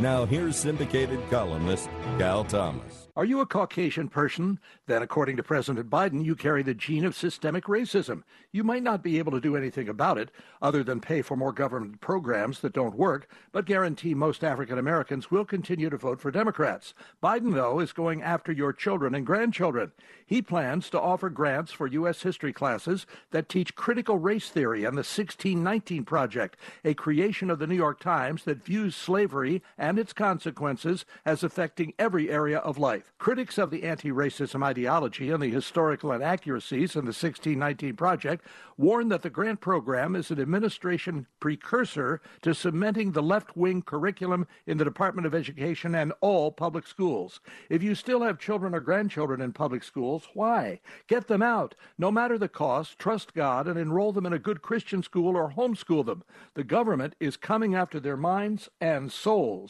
Now, here's syndicated columnist Cal Thomas. Are you a Caucasian person? Then, according to President Biden, you carry the gene of systemic racism. You might not be able to do anything about it other than pay for more government programs that don't work, but guarantee most African Americans will continue to vote for Democrats. Biden, though, is going after your children and grandchildren. He plans to offer grants for U.S. history classes that teach critical race theory and the 1619 Project, a creation of the New York Times that views slavery and its consequences as affecting every area of life. Critics of the anti racism ideology and the historical inaccuracies in the 1619 Project warn that the grant program is an administration precursor to cementing the left wing curriculum in the Department of Education and all public schools. If you still have children or grandchildren in public schools, why? Get them out. No matter the cost, trust God and enroll them in a good Christian school or homeschool them. The government is coming after their minds and souls.